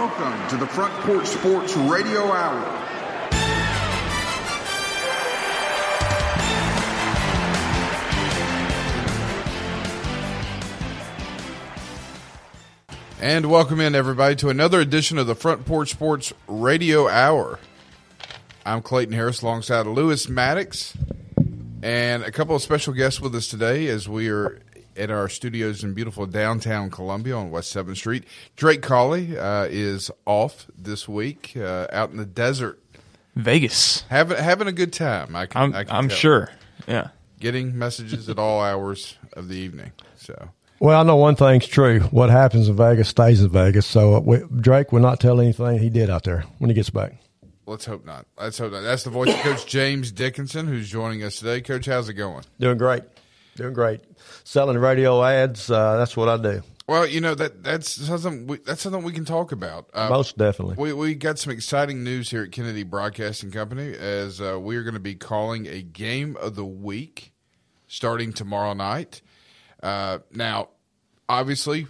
welcome to the Front Porch Sports Radio Hour. And welcome in, everybody, to another edition of the Front Porch Sports Radio Hour. I'm Clayton Harris alongside Lewis Maddox and a couple of special guests with us today as we are at our studios in beautiful downtown Columbia on West 7th Street. Drake Colley uh, is off this week uh, out in the desert. Vegas. Having, having a good time. I can, I'm, I can I'm sure. Yeah. Getting messages at all hours of the evening. So. Well, I know one thing's true. What happens in Vegas stays in Vegas. So uh, we, Drake will not tell anything he did out there when he gets back. Let's hope not. Let's hope not. That's the voice of Coach James Dickinson, who's joining us today. Coach, how's it going? Doing great. Doing great. Selling radio ads. Uh, that's what I do. Well, you know that that's something we, that's something we can talk about. Uh, Most definitely. we we got some exciting news here at Kennedy Broadcasting Company as uh, we are going to be calling a game of the week starting tomorrow night. Uh, now, obviously,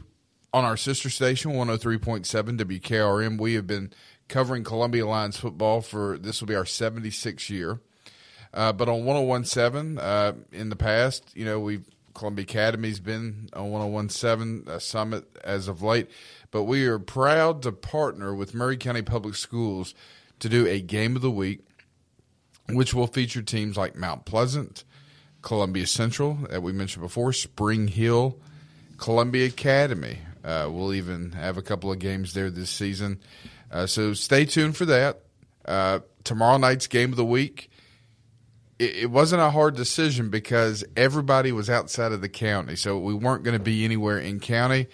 on our sister station, 103.7 WKRM, we have been covering Columbia Lions football for this will be our 76th year. Uh, but on 1017, uh, in the past, you know, we've Columbia Academy's been on 1017 uh, Summit as of late. But we are proud to partner with Maury County Public Schools to do a game of the week, which will feature teams like Mount Pleasant, Columbia Central, that we mentioned before, Spring Hill, Columbia Academy. Uh, we'll even have a couple of games there this season. Uh, so stay tuned for that. Uh, tomorrow night's game of the week. It, it wasn't a hard decision because everybody was outside of the county, so we weren't going to be anywhere in county.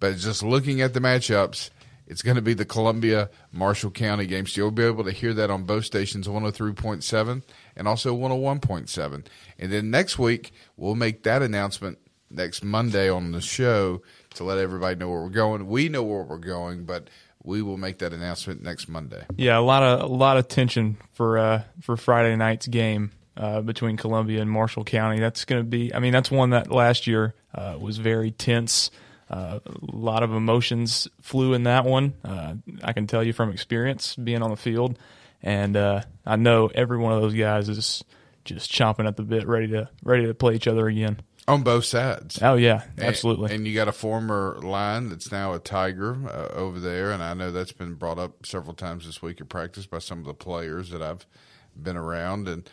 But just looking at the matchups, it's going to be the Columbia Marshall County game. So you'll be able to hear that on both stations, 103.7 and also 101.7. And then next week, we'll make that announcement next Monday on the show to let everybody know where we're going. We know where we're going, but we will make that announcement next Monday. Yeah, a lot of a lot of tension for uh, for Friday night's game uh, between Columbia and Marshall County. That's going to be. I mean, that's one that last year uh, was very tense. Uh, a lot of emotions flew in that one. Uh, I can tell you from experience being on the field, and uh, I know every one of those guys is just chomping at the bit, ready to ready to play each other again. On both sides. Oh yeah, And- absolutely. And, you got a former line that's now a Tiger uh, over there, and I know that's been brought up several times this week at practice by some of the players that I've been around. And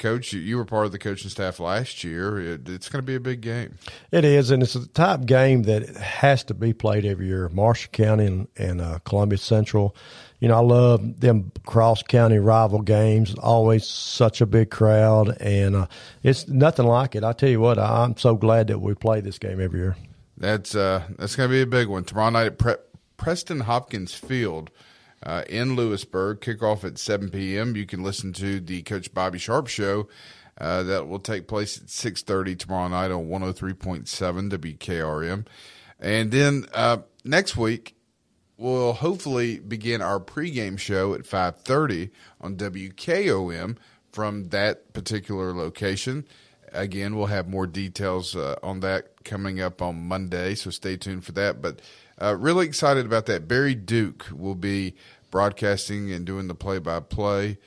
coach, you, you were part of the coaching staff last year. It, it's going to be a big game. It is, and it's a type game that has to be played every year. Marshall County and, and uh, Columbia Central. You know, I love them cross county rival games. Always such a big crowd, and uh, it's nothing like it. I tell you what, I'm so glad that we play this game every year. That's uh, that's going to be a big one tomorrow night at Pre- Preston Hopkins Field uh, in Lewisburg. Kickoff at 7 p.m. You can listen to the Coach Bobby Sharp show. Uh, that will take place at 6.30 tomorrow night on 103.7 WKRM. And then uh, next week, we'll hopefully begin our pregame show at 5.30 on WKOM from that particular location. Again, we'll have more details uh, on that coming up on Monday, so stay tuned for that. But uh, really excited about that. Barry Duke will be broadcasting and doing the play-by-play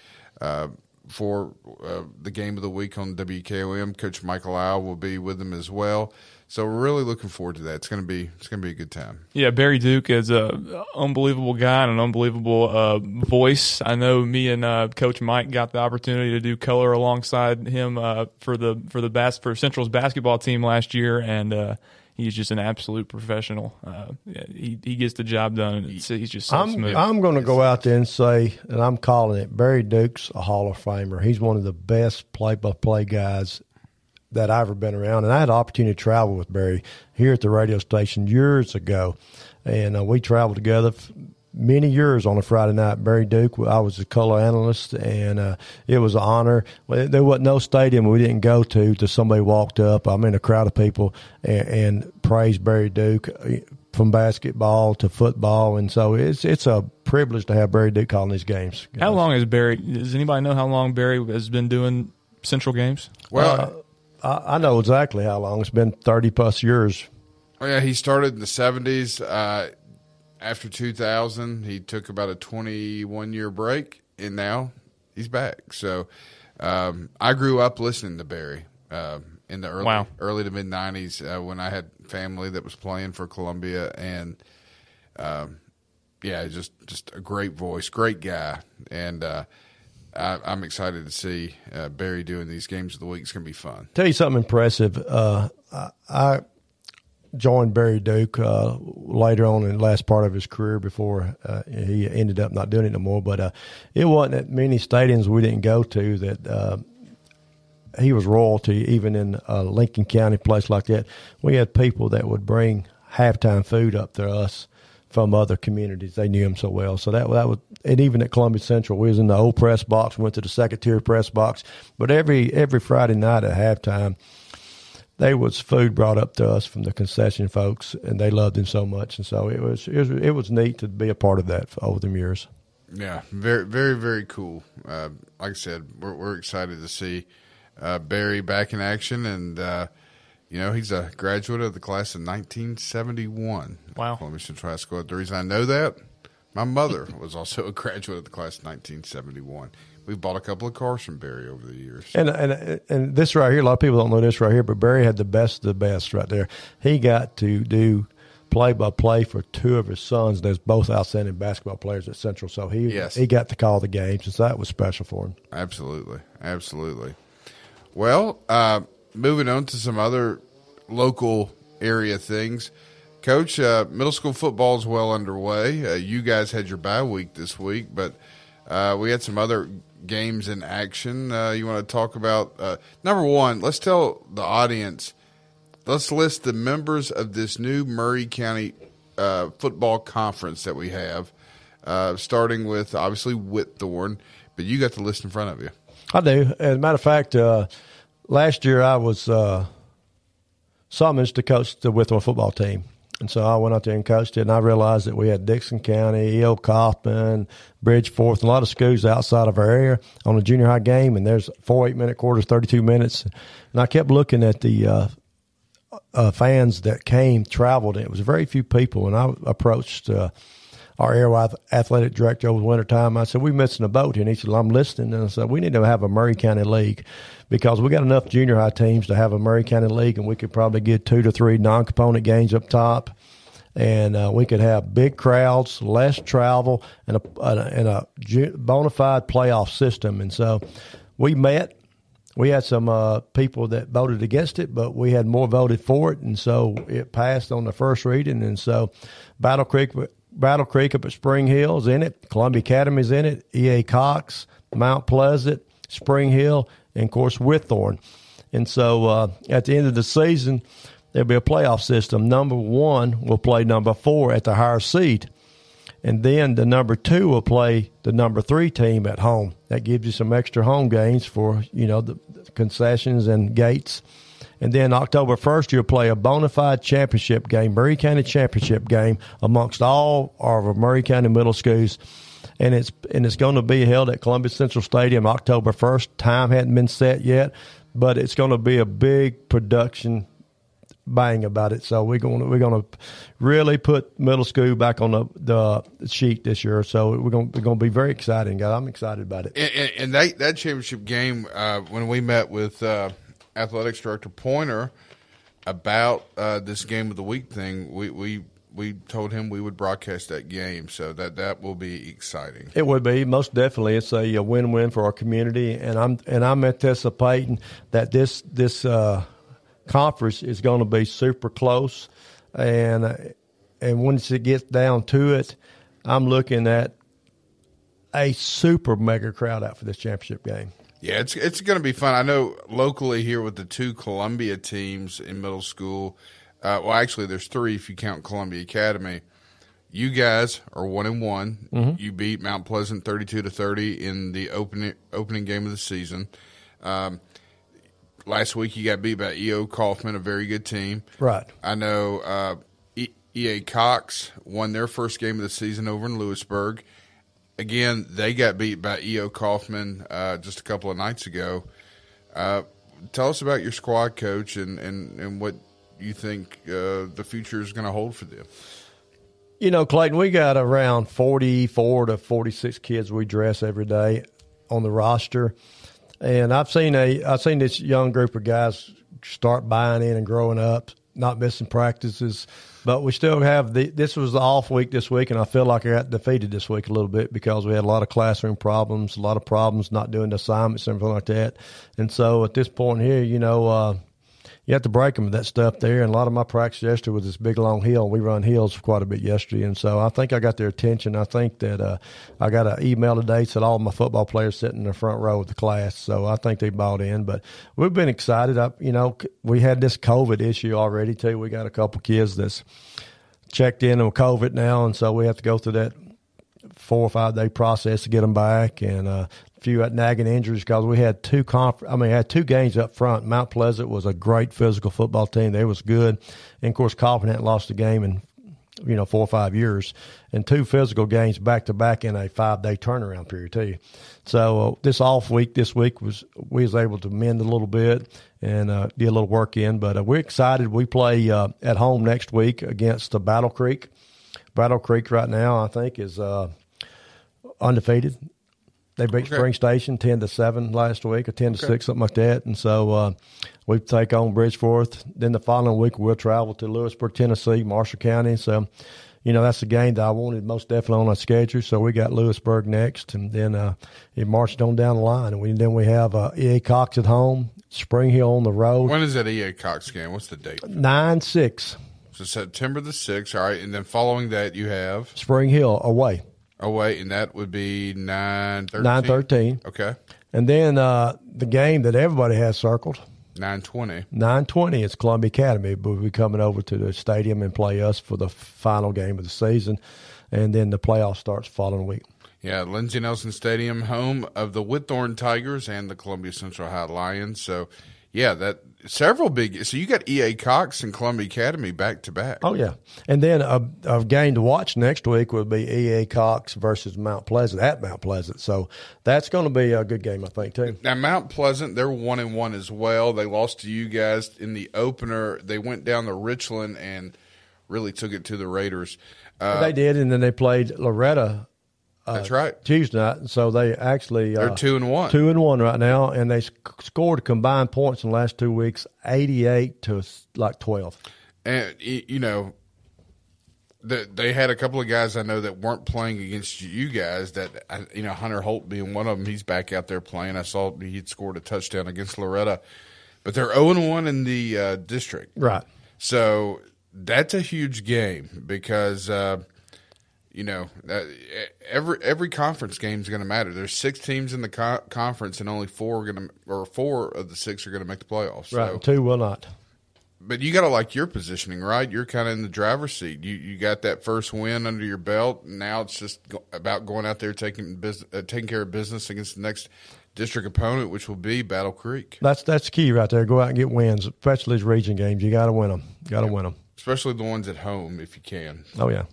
uh, for uh, the game of the week on WKOM. Coach Michael Al will be with them as well. So we're really looking forward to that. It's to be it's to be a good time. Yeah, Barry Duke is a unbelievable guy and an unbelievable uh, voice. I know me and uh, Coach Mike got the opportunity to do color alongside him uh, for the for the bas- for Central's basketball team last year, and uh, he's just an absolute professional. Uh, yeah, he he gets the job done. He's just so I'm smooth. I'm going to go out there and say, and I'm calling it. Barry Duke's a Hall of Famer. He's one of the best play-by-play guys that I've ever been around. And I had the opportunity to travel with Barry here at the radio station years ago, and uh, we traveled together. F- Many years on a Friday night, Barry Duke. I was a color analyst, and uh, it was an honor. There wasn't no stadium we didn't go to. To somebody walked up, I'm in a crowd of people, and, and praised Barry Duke uh, from basketball to football, and so it's it's a privilege to have Barry Duke calling these games. how long has Barry? Does anybody know how long Barry has been doing Central games? Well, I, I know exactly how long. It's been thirty plus years. Oh, yeah, he started in the seventies. Uh, after 2000, he took about a 21 year break, and now he's back. So um, I grew up listening to Barry uh, in the early Wow. early to mid 90s uh, when I had family that was playing for Columbia, and um, yeah, just just a great voice, great guy, and uh, I, I'm excited to see uh, Barry doing these games of the week. It's going to be fun. Tell you something impressive. Uh, I, I joined Barry Duke uh, later on in the last part of his career before uh, he ended up not doing it no. But uh, it wasn't that many stadiums we didn't go to that uh, he was royalty, even in a Lincoln County place like that. We had people that would bring halftime food up to us from other communities. They knew him so well. So that that was, and even at Columbia Central, we was in the old press box. Went to the second tier press box. But every every Friday night at halftime, there was food brought up to us from the concession folks, and they loved him so much. And so it was it was, it was neat to be a part of that over the years. Yeah, very, very, very cool. Uh, like I said, we're, we're excited to see uh, Barry back in action, and uh, you know he's a graduate of the class of 1971. at Wow. Columbia Central High School. The reason I know that, my mother was also a graduate of the class of 1971. We bought a couple of cars from Barry over the years. And and and this right here, a lot of people don't know this right here, but Barry had the best of the best right there. He got to do play by play for two of his sons. That's both outstanding basketball players at Central. So he Yes. he got to call the games, and so that was special for him. Absolutely, absolutely. Well, uh, moving on to some other local area things. Coach, uh, middle school football is well underway. Uh, you guys had your bye week this week, but uh, we had some other games in action. Uh, you want to talk about uh, number one? Let's tell the audience. Let's list the members of this new Maury County uh, football conference that we have, uh, starting with obviously Whitthorne. But you got the list in front of you. I do. As a matter of fact, uh, last year I was uh, summoned to coach the Whitthorne football team. And so I went out there and coached it, and I realized that we had Dickson County, E.O. Coffman, Bridgeforth, and a lot of schools outside of our area on a junior high game. And there's four eight minute quarters, 32 minutes. And I kept looking at the uh, uh, fans that came, traveled, and it was very few people. And I approached uh, our area athletic director over wintertime. I said, We're missing a boat. And he said, well, I'm listening. And I said, We need to have a Maury County League because we got enough junior high teams to have a Maury County League, and we could probably get two to three non component games up top. And uh, we could have big crowds, less travel, and a, and a, bona fide playoff system. And so we met we had some uh, people that voted against it, but we had more voted for it, and so it passed on the first reading. And so, Battle Creek, Battle Creek up at Spring Hill's in it, Columbia Academy's in it, EA Cox, Mount Pleasant, Spring Hill, and of course Whitthorne. And so, uh, at the end of the season, there'll be a playoff system. Number one will play number four at the higher seed and then the number two will play the number three team at home. That gives you some extra home games for you know the concessions and gates. And then October first, you'll play a bona fide championship game, Maury County championship game amongst all of our Maury County middle schools. And it's and it's going to be held at Columbia Central Stadium October first. Time hadn't been set yet, but it's going to be a big production bang about it. So we're going to, we're going to really put middle school back on the, the sheet this year. So we're going to, we're going to be very exciting. guys. I'm excited about it. And, and, and that that championship game, uh, when we met with uh, athletics director Pointer about uh, this game of the week thing, we, we we told him we would broadcast that game, so that that will be exciting. It would be most definitely. It's a, a win-win for our community, and I'm and I'm anticipating that this this uh, conference is going to be super close, and and once it gets down to it, I'm looking at a super mega crowd out for this championship game. Yeah, it's it's going to be fun. I know locally here with the two Columbia teams in middle school. Uh, well, actually, there's three if you count Columbia Academy. You guys are one and one. You beat Mount Pleasant thirty-two to thirty in the opening opening game of the season. Um, last week, you got beat by E.O. Coffman, a very good team. Right. I know uh, EA Cox won their first game of the season over in Lewisburg. Again, they got beat by EO Coffman uh, just a couple of nights ago. Uh, tell us about your squad coach and, and, and what you think uh, the future is going to hold for them. You know, Clayton, we got around 44 to 46 kids we dress every day on the roster. And I've seen a I've seen this young group of guys start buying in and growing up, not missing practices. But we still have the this was the off week this week and I feel like I got defeated this week a little bit because we had a lot of classroom problems, a lot of problems not doing the assignments and everything like that. And so at this point here, you know, uh, you have to break them with that stuff there. And a lot of my practice yesterday was this big long hill. We run hills quite a bit yesterday, and so I think I got their attention. I think that uh, I got an email today said all my football players sitting in the front row of the class, so I think they bought in. But we've been excited. I, you know, we had this COVID issue already too. We got a couple kids that's checked in on COVID now, and so we have to go through that four or five day process to get them back. And uh, few at nagging injuries because we had two conf- I mean, had two games up front. Mount Pleasant was a great physical football team. They was good, and of course, Coffin hadn't lost a game in you know four or five years, and two physical games back to back in a five day turnaround period too. So uh, this off week, this week was we was able to mend a little bit and uh, get a little work in. But uh, we're excited. We play uh, at home next week against the Battle Creek. Battle Creek right now, I think, is uh, undefeated they beat okay. Spring Station ten to seven last week, or ten to okay. six, something like that. And so uh, we take on Bridgeforth. Then the following week we'll travel to Lewisburg, Tennessee, Marshall County. So, you know, that's the game that I wanted most definitely on our schedule. So we got Lewisburg next, and then uh, it marched on down the line. And we, then we have uh, EA Cox at home, Spring Hill on the road. When is that EA Cox game? What's the date? Nine six. So September the sixth. All right, and then following that you have Spring Hill away. Oh wait, and that would be nine thirteen. Nine thirteen. Okay. And then uh, the game that everybody has circled. Nine twenty. Nine twenty. It's Columbia Academy, but we'll be coming over to the stadium and play us for the final game of the season, and then the playoff starts following week. Yeah, Lindsey Nelson Stadium, home of the Whitthorne Tigers and the Columbia Central High Lions. So, yeah, that several big. So you got EA Cox and Columbia Academy back to back. Oh yeah, and then a, a, game to watch next week will be EA Cox versus Mount Pleasant at Mount Pleasant. So that's going to be a good game, I think too. Now Mount Pleasant, they're one and one as well. They lost to you guys in the opener. They went down to Richland and really took it to the Raiders. Uh, they did, and then they played Loretto uh, That's right. Tuesday night. So they actually they're uh, two and one, two and one right now, and they sc- scored combined points in the last two weeks, eighty-eight to like twelve. And you know, the, they had a couple of guys I know that weren't playing against you guys. That you know, Hunter Holt being one of them. He's back out there playing. I saw he'd scored a touchdown against Loretto, but they're zero oh and one in the uh, district. Right. So that's a huge game because. Uh, you know, uh, every every conference game is going to matter. There's six teams in the co- conference, and only four are going to, or four of the six are going to make the playoffs. Right, so, two will not. But you got to like your positioning, right? You're kind of in the driver's seat. You you got that first win under your belt. And now it's just go- about going out there taking business, uh, taking care of business against the next district opponent, which will be Battle Creek. That's that's key right there. Go out and get wins, especially these region games. You got to win them. Got to yeah. win them, especially the ones at home if you can. Oh yeah.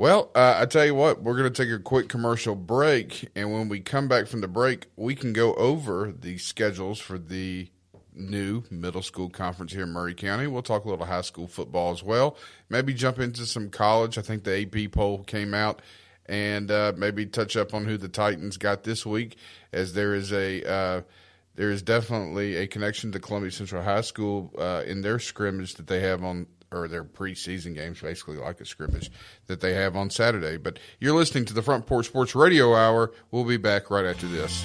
Well, uh, I tell you what, we're going to take a quick commercial break, and when we come back from the break, we can go over the schedules for the new middle school conference here in Maury County. We'll talk a little high school football as well. Maybe jump into some college. I think the AP poll came out, and uh, maybe touch up on who the Titans got this week, as there is a uh, there is definitely a connection to Columbia Central High School uh, in their scrimmage that they have on or their preseason games, basically like a scrimmage that they have on Saturday. But you're listening to the Front Porch Sports Radio Hour. We'll be back right after this.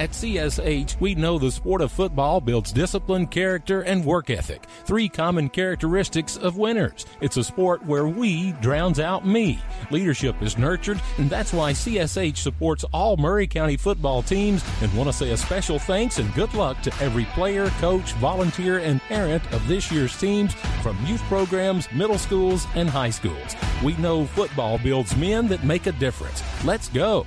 At CSH, we know the sport of football builds discipline, character, and work ethic. Three common characteristics of winners. It's a sport where we drowns out me. Leadership is nurtured, and that's why CSH supports all Maury County football teams and want to say a special thanks and good luck to every player, coach, volunteer, and parent of this year's teams from youth programs, middle schools, and high schools. We know football builds men that make a difference. Let's go.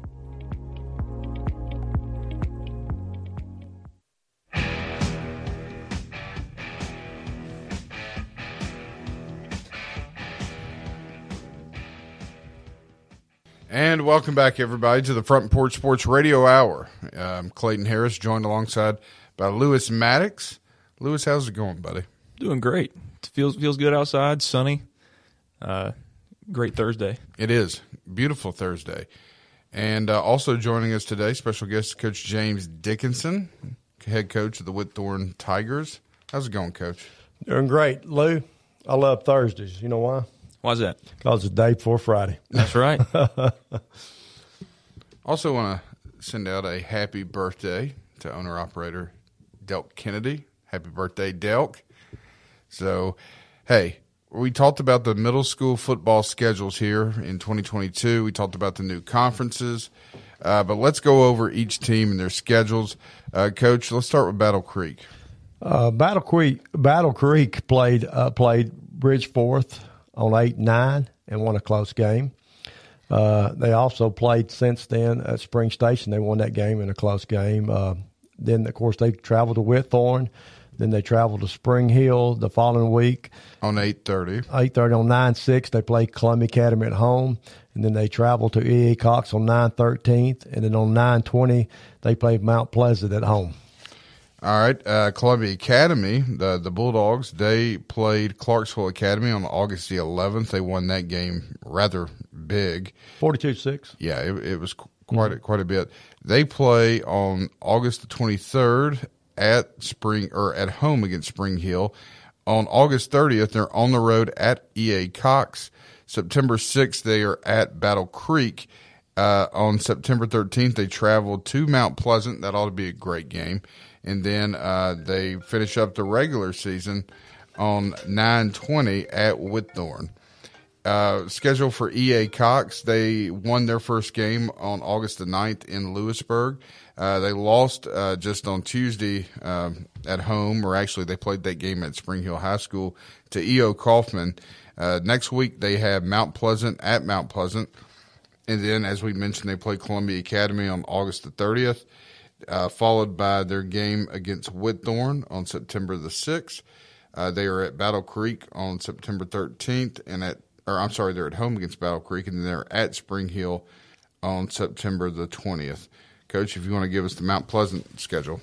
And welcome back, everybody, to the Front Porch Sports Radio Hour. I'm Clayton Harris, joined alongside by Lewis Maddox. Lewis, how's it going, buddy? Doing great. It feels feels good outside, sunny. Uh, great Thursday. It is beautiful Thursday, and uh, also joining us today, special guest Coach James Dickinson, head coach of the Whitthorne Tigers. How's it going, Coach? Doing great, Lou. I love Thursdays. You know why? Why's that? Because it's the day before Friday. That's right. Also, want to send out a happy birthday to owner operator Delk Kennedy. Happy birthday, Delk. So, hey, we talked about the middle school football schedules here in 2022. We talked about the new conferences, uh, but let's go over each team and their schedules. Uh, Coach, let's start with Battle Creek. Uh, Battle Creek Battle Creek played uh, played Bridgeforth on eight nine and won a close game. Uh, they also played since then at Spring Station. They won that game in a close game. Uh, then of course they traveled to Whitthorne. Then they traveled to Spring Hill the following week. On 8.30. 8.30 on 9-6, they played Columbia Academy at home. And then they traveled to E.A. Cox on 9-13. And then on 9-20, they played Mount Pleasant at home. All right, uh, Columbia Academy, the the Bulldogs, they played Clarksville Academy on August the 11th. They won that game rather big. 42-6. Yeah, it, it was qu- quite a, quite a bit. They play on August the 23rd at Spring or at home against Spring Hill. On August 30th, they're on the road at EA Cox. September 6th, they are at Battle Creek. Uh, on September 13th, they travel to Mount Pleasant. That ought to be a great game. And then uh, they finish up the regular season on 920 at Whitthorne. Uh, schedule for EA Cox, they won their first game on August the 9th in Lewisburg. Uh, they lost uh, just on Tuesday um, at home, or actually, they played that game at Spring Hill High School to E.O. Coffman. Uh, next week, they have Mount Pleasant at Mount Pleasant. And then, as we mentioned, they play Columbia Academy on August the 30th, uh, followed by their game against Whitthorne on September the 6th. Uh, they are at Battle Creek on September 13th, and at or I'm sorry, they're at home against Battle Creek, and they're at Spring Hill on September the 20th. Coach, if you want to give us the Mount Pleasant schedule.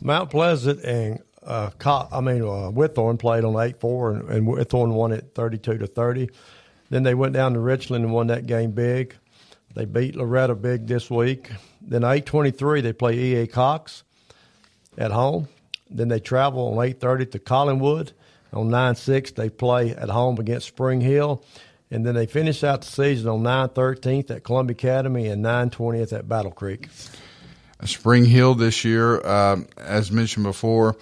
Mount Pleasant and uh, Co- I mean uh, Whitthorne played on eight four, and, and Whitthorne won it thirty two to thirty. Then they went down to Richland and won that game big. They beat Loretto big this week. Then eight twenty three they play EA Cox at home. Then they travel on eight thirty to Collingwood. On nine six they play at home against Spring Hill. And then they finish out the season on nine thirteenth at Columbia Academy and nine twentieth at Battle Creek. Spring Hill this year, um, as mentioned before,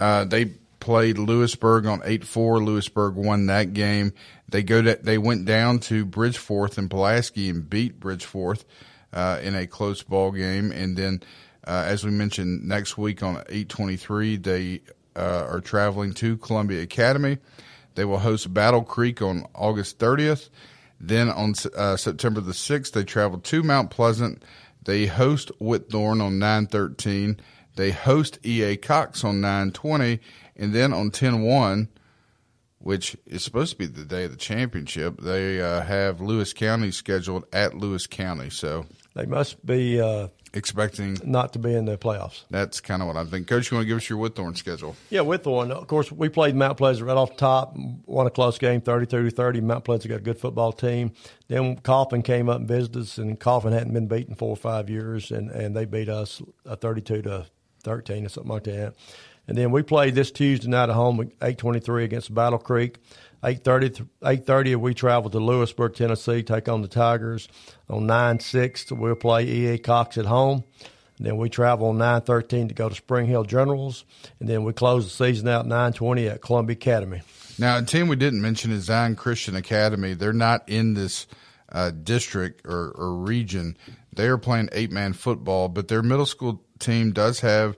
uh, they played Lewisburg on eight four. Lewisburg won that game. They go to, they went down to Bridgeforth and Pulaski and beat Bridgeforth uh, in a close ball game. And then, uh, as we mentioned, next week on eight twenty three, they uh, are traveling to Columbia Academy. They will host Battle Creek on August thirtieth. Then on uh, September the sixth, they travel to Mount Pleasant. They host Whitthorne on 913. They host EA Cox on 920. And then on 10-1, which is supposed to be the day of the championship, they uh, have Lewis County scheduled at Lewis County. So They must be uh, Expecting not to be in the playoffs. that's kind of what I'm thinking. Coach, you want to give us your Whitthorne schedule? Yeah, Whitthorne. Of course, we played Mount Pleasant right off the top, won a close game, 32 to 30. Mount Pleasant got a good football team. Then Coffin came up and visited us, and Coffin hadn't been beaten four or five years, and, and they beat us uh, 32 to 13 or something like that. And then we played this Tuesday night at home, 823 against Battle Creek. 8.30, 8.30 we travel to Lewisburg, Tennessee, take on the Tigers. On 9-6, we'll play E.A. Cox at home. And then we travel on 9.13 to go to Spring Hill Generals. And then we close the season out 9.20 at Columbia Academy. Now, a team we didn't mention is Zion Christian Academy. They're not in this uh, district or, or region. They are playing eight man football, but their middle school team does have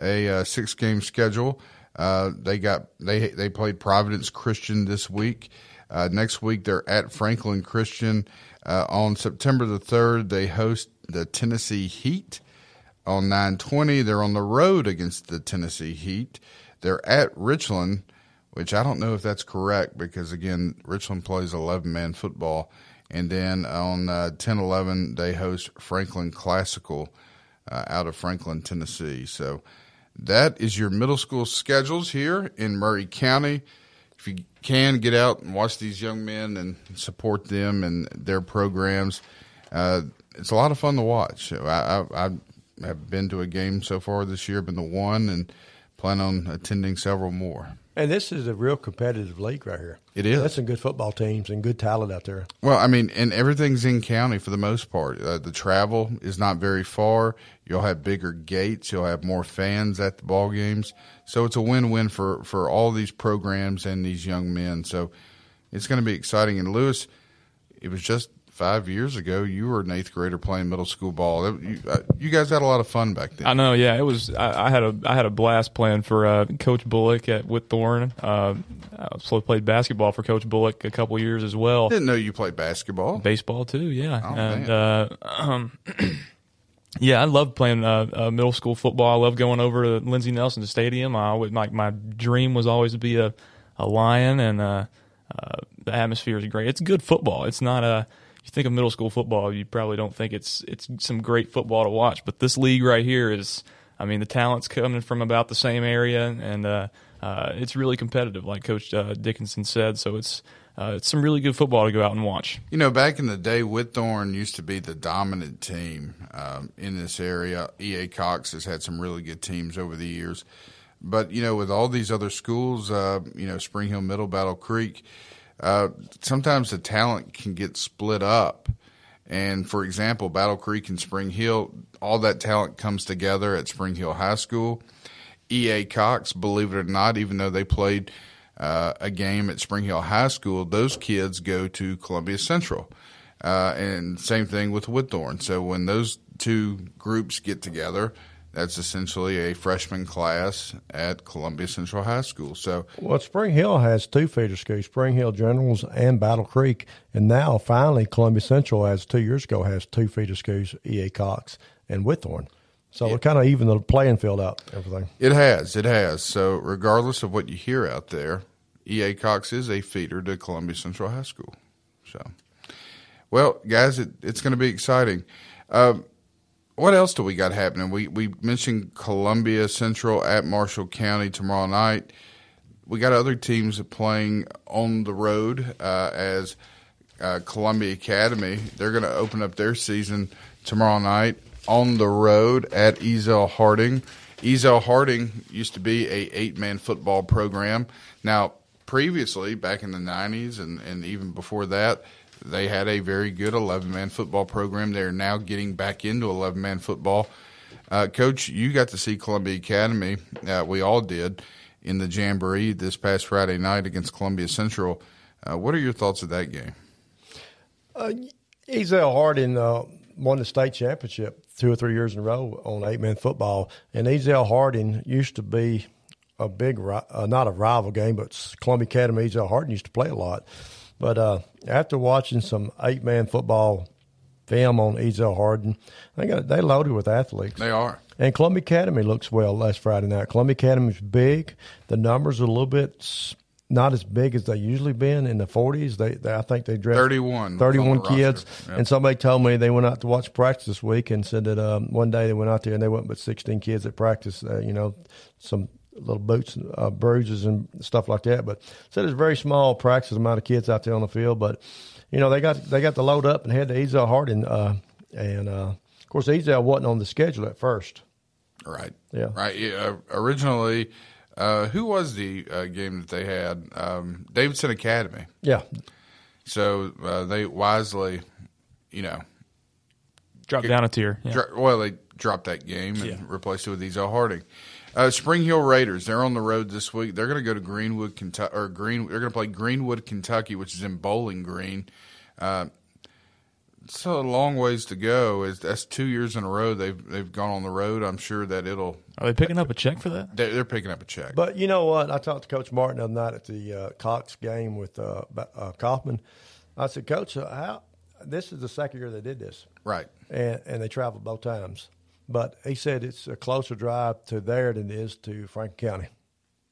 a uh, six game schedule. Uh, they got they they played Providence Christian this week. Uh, next week they're at Franklin Christian. Uh, on September the third, they host the Tennessee Heat. On nine twenty, they're on the road against the Tennessee Heat. They're at Richland, which I don't know if that's correct because again, Richland plays eleven man football. And then on uh, 10 11, they host Franklin Classical uh, out of Franklin, Tennessee. So that is your middle school schedules here in Maury County. If you can get out and watch these young men and support them and their programs, uh, it's a lot of fun to watch. I, I, I have been to a game so far this year, been to one, and plan on attending several more. And this is a real competitive league right here. It is. That's some good football teams and good talent out there. Well, I mean, and everything's in county for the most part. Uh, the travel is not very far. You'll have bigger gates. You'll have more fans at the ball games. So it's a win-win for for all these programs and these young men. So it's going to be exciting. And Lewis, it was just five years ago. You were an eighth grader playing middle school ball. You, uh, you guys had a lot of fun back then. I know, yeah. It was. I, I had a I had a blast playing for uh, Coach Bullock at Whitthorne. Uh, I also played basketball for Coach Bullock a couple years as well. Didn't know you played basketball. Baseball too, yeah. Oh, and uh, um, yeah, I love playing uh, uh, middle school football. I love going over to Lindsey Nelson Stadium. I always like my dream was always to be a a lion, and uh, uh, the atmosphere is great. It's good football. It's not a you think of middle school football, you probably don't think it's it's some great football to watch. But this league right here is, I mean, the talent's coming from about the same area, and uh, uh, it's really competitive, like Coach uh, Dickinson said. So it's uh, it's some really good football to go out and watch. You know, back in the day, Whitthorne used to be the dominant team um, in this area. EA Cox has had some really good teams over the years. But, you know, with all these other schools, uh, you know, Spring Hill Middle, Battle Creek, uh, sometimes the talent can get split up. And for example, Battle Creek and Spring Hill, all that talent comes together at Spring Hill High School. EA Cox, believe it or not, even though they played uh, a game at Spring Hill High School, those kids go to Columbia Central. Uh, and same thing with Whitthorne. So when those two groups get together, that's essentially a freshman class at Columbia Central High School. So Well, Spring Hill has two feeder schools, Spring Hill Generals and Battle Creek. And now, finally, Columbia Central, as two years ago, has two feeder schools, E.A. Cox and Whitthorne. So we're kind of even the playing field out, everything. It has, it has. So regardless of what you hear out there, EA Cox is a feeder to Columbia Central High School. So, well, guys, it, it's going to be exciting. Um, what else do we got happening? We we mentioned Columbia Central at Marshall County tomorrow night. We got other teams playing on the road uh, as uh, Columbia Academy. They're going to open up their season tomorrow night on the road at Ezell Harding. Ezell Harding used to be a eight man football program. Now, previously, back in the '90s and, and even before that, they had a very good 11 man football program. They're now getting back into 11 man football. Uh, Coach, you got to see Columbia Academy. Uh, we all did in the Jamboree this past Friday night against Columbia Central. Uh, what are your thoughts of that game? Ezell Harding uh, won the state championship two or three years in a row on eight man football. And Ezell Harding used to be a big, uh, not a rival game, but Columbia Academy, Ezell Harding used to play a lot. But uh, after watching some eight man football film on Ezell Harding, they got they loaded with athletes. They are. And Columbia Academy looks well last Friday night. Columbia Academy's big. The numbers are a little bit not as big as they usually been in the 40s. They, they I think they dressed 31 31 kids. Yeah. And somebody told me they went out to watch practice this week and said that um, one day they went out there and they wasn't but 16 kids at practice. Uh, you know, some little boots, uh, bruises, and stuff like that. But said it's a very small practice amount of kids out there on the field. But you know, they got they got the load up and had the Ezell Harding, uh, and uh, of course Ezell wasn't on the schedule at first. Right. Yeah. Right. Yeah, uh, originally, uh, who was the uh, game that they had? Um, Davidson Academy. Yeah, So uh, they wisely, you know, Drop down a tier. Yeah. dro- well, they dropped that game and Yeah. replaced it with Ezell Harding. Uh, Spring Hill Raiders. They're on the road this week. They're going to go to Greenwood, Kentucky, or Green. They're going to play Greenwood, Kentucky, which is in Bowling Green. Uh, it's a long ways to go. Is that's two years in a row they've they've gone on the road. I'm sure that it'll Are they picking up a check for that? they're, they're picking up a check. but you know what? I talked to Coach Martin the other night at the uh, Cox game with uh, uh, Kaufman. I said, Coach, uh, how? This is the second year they did this. right. and, and they traveled both times. But he said it's a closer drive to there than it is to Franklin County.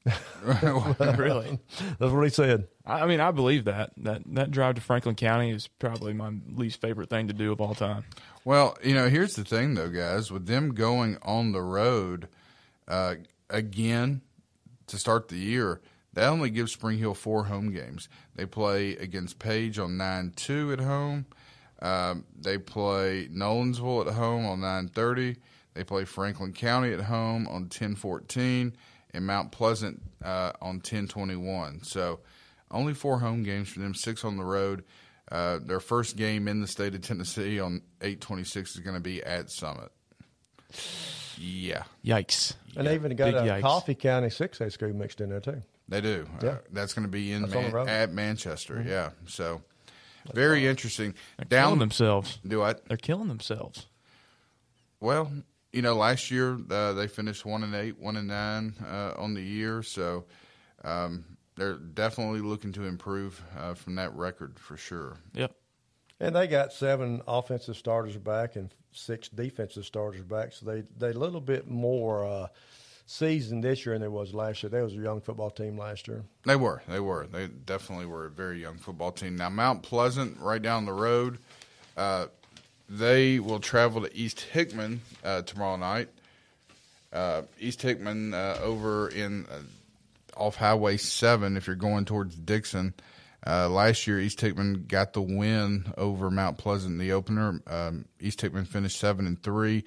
really? That's what he said. I I mean, I believe that that that drive to Franklin County is probably my least favorite thing to do of all time. Well, you know, here's the thing, though, guys. With them going on the road uh, again to start the year, that only gives Spring Hill four home games. They play against Page on nine two at home. Um, they play Nolensville at home on nine thirty. They play Franklin County at home on ten fourteen, and Mount Pleasant uh, on ten twenty one. So, only four home games for them, six on the road. Uh, their first game in the state of Tennessee on 826 is going to be at Summit. Yeah, Yikes! And they even got Big a yikes. Coffee County 6A school mixed in there, too. they do. Yeah. Uh, that's going to be in That's on the Man- at Manchester. Yeah. So, very interesting. Killing Down themselves. Do I? They're killing themselves. Well, you know, last year uh, they finished one and eight, one and nine uh, on the year. So, um, they're definitely looking to improve uh, from that record for sure. Yep. And they got seven offensive starters back and six defensive starters back. So they they a little bit more seasoned this year than there was last year. They was a young football team last year. They were. They were. They definitely were a very young football team. Now, Mount Pleasant, right down the road, uh, they will travel to East Hickman uh, tomorrow night. Uh, East Hickman uh, over in uh, off Highway 7 if you're going towards Dickson. Uh, last year, East Hickman got the win over Mount Pleasant in the opener. Um, East Hickman finished 7 and 3.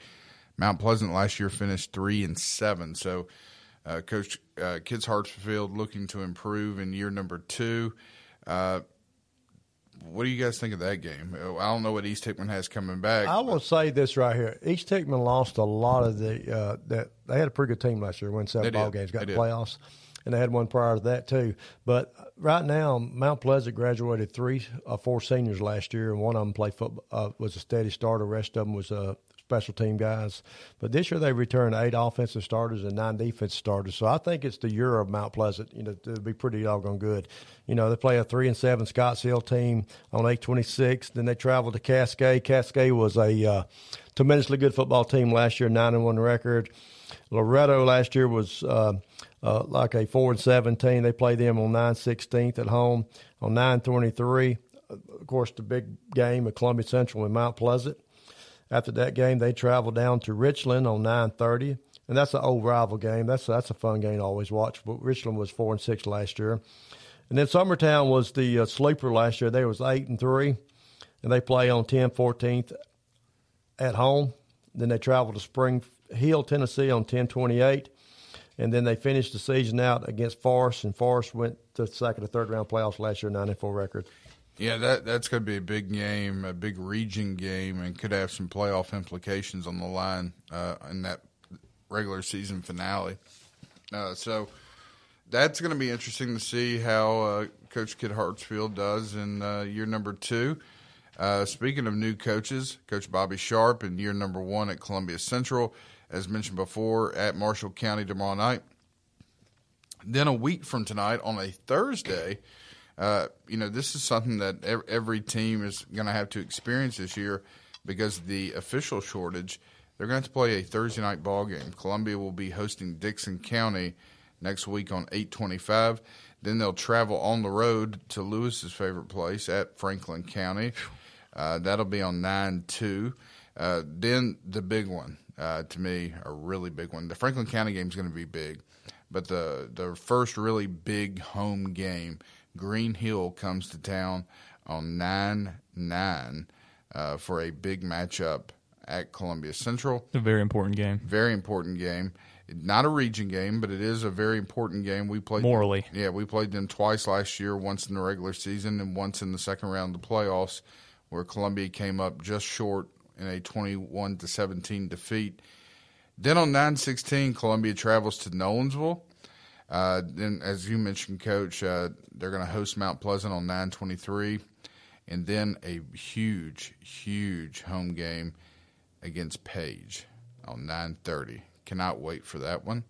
Mount Pleasant last year finished 3 and 7. So, uh, Coach uh, Kids Hartsfield looking to improve in year number two. Uh, what do you guys think of that game? I don't know what East Hickman has coming back. I will say this right here: East Hickman lost a lot of the uh, that they had a pretty good team last year, won seven ball games, got They the playoffs, and they had one prior to that too. But right now, Mount Pleasant graduated three, uh, four seniors last year, and one of them played football, uh, was a steady starter. The rest of them was uh, special team guys. But this year they returned eight offensive starters and nine defensive starters. So I think it's the year of Mount Pleasant. You know, to be pretty doggone good. You know, they play a three and seven Scotts Hill team on eight twenty six. Then they travel to Cascade. Cascade was a uh, tremendously good football team last year, nine and one record. Loretto last year was uh, uh, like a four and seventeen. They played them on nine sixteenth at home on nine twenty three. Of course, the big game of Columbia Central and Mount Pleasant. After that game, they travel down to Richland on nine thirty, and that's an old rival game. That's that's a fun game to always watch. But Richland was four and six last year, and then Summertown was the uh, sleeper last year. They was eight and three, and they play on 10 14th at home. Then they travel to Spring Hill, Tennessee on ten twenty eight, and then they finished the season out against Forrest, and Forrest went to second or third round playoffs last year, nine and record. Yeah, that that's going to be a big game, a big region game, and could have some playoff implications on the line uh, in that regular season finale. Uh, so that's going to be interesting to see how uh, Coach Kid Hartsfield does in uh, year number two. Uh, speaking of new coaches, Coach Bobby Sharp in year number one at Columbia Central, as mentioned before, at Marshall County tomorrow night. Then a week from tonight, on a Thursday, uh, you know, this is something that every team is going to have to experience this year because the official shortage. They're going to to play a Thursday night ball game. Columbia will be hosting Dickson County next week on 825. Then they'll travel on the road to Lewis's favorite place at Franklin County. Uh, that'll be on 9 2. Uh, then the big one, uh, to me, a really big one. The Franklin County game is going to be big, but the, the first really big home game, Green Hill comes to town on 9 9 uh, for a big matchup at Columbia Central. It's a very important game. Very important game. Not a region game, but it is a very important game. We played Morally. Yeah, we played them twice last year, once in the regular season and once in the second round of the playoffs, where Columbia came up just short in a 21 to 17 defeat. Then on 9-16, Columbia travels to Nolensville. Uh, then, as you mentioned, Coach, uh, they're going to host Mount Pleasant on 9-23, and then a huge, huge home game against Page on 9:30. Cannot wait for that one.